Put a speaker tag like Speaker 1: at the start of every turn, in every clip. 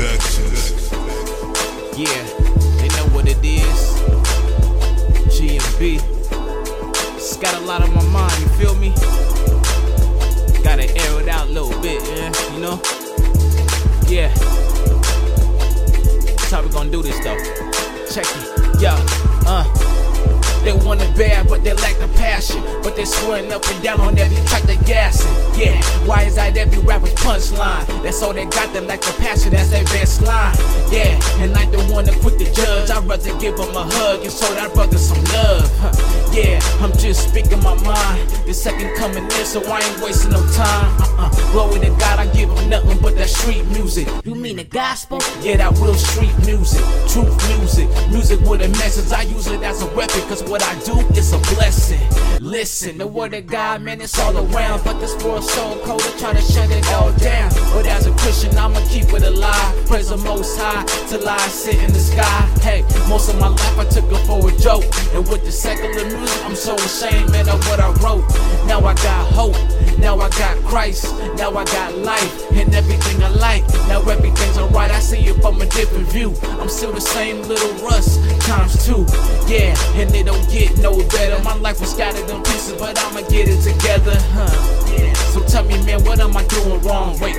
Speaker 1: Productions.
Speaker 2: Yeah, they know what it is. G and B. It's got a lot on my mind, you feel me? Gotta air it out a little bit, yeah, you know? Yeah. That's how we gonna do this though. Check it. Yeah, uh. They want it bad, but they lack the passion. But they swearing up and down on every track they gassing. Yeah, why is that every punchline? That's all they got, they lack the passion, that's their best line. Yeah, and I don't wanna quit the judge. I'd rather give them a hug and show that brother some love. Huh. Yeah, I'm just speaking my mind. The second coming in, so I ain't wasting no time. Uh-uh.
Speaker 3: Gospel?
Speaker 2: Yeah, that real street music, truth music, music with a message. I use it as a weapon, cause what I do is a blessing. Listen, the word of God, man, it's all around. But this world so cold, they try to shut it all down. But as a Christian, I'ma keep it alive. Praise the most high till I sit in the sky. Hey, most of my life I took it for a joke. And with the secular music, I'm so ashamed, man, of what I wrote. Now I got hope. Got Christ. Now I got life and everything I like. Now everything's alright. I see it from a different view. I'm still the same little Russ times two. Yeah, and it don't get no better. My life was scattered in pieces, but I'ma get it together. Huh? So tell me, man, what am I doing wrong? Wait,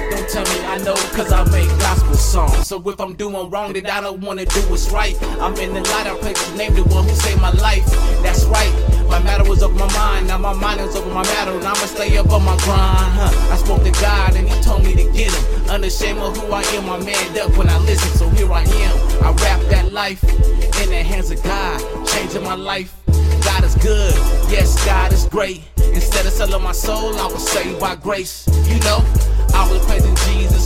Speaker 2: gospel songs. So if I'm doing wrong, then I don't wanna do what's right. I'm in the light, I pray his name, the one who saved my life. That's right. My matter was over my mind, now my mind is over my matter, and I'ma stay up on my grind. Huh? I spoke to God, and He told me to get Him. Unashamed of who I am, I manned up when I listen, so here I am. I rap that life in the hands of God, changing my life. God is good, yes, God is great. Instead of selling my soul, I was saved by grace. You know, I was praising Jesus'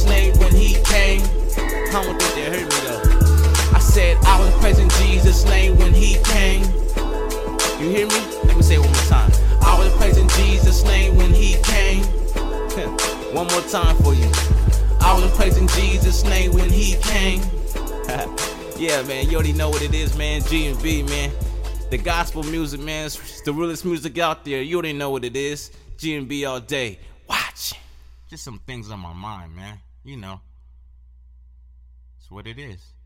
Speaker 2: Jesus' name when He came. You hear me? Let me say it one more time. I was praising Jesus' name when He came. one more time for you. I was praising Jesus' name when He came. yeah, man, you already know what it is, man. G and B, man. The gospel music, man, it's the realest music out there. You already know what it is. G and B all day. Watch. Just some things on my mind, man. You know. It's what it is.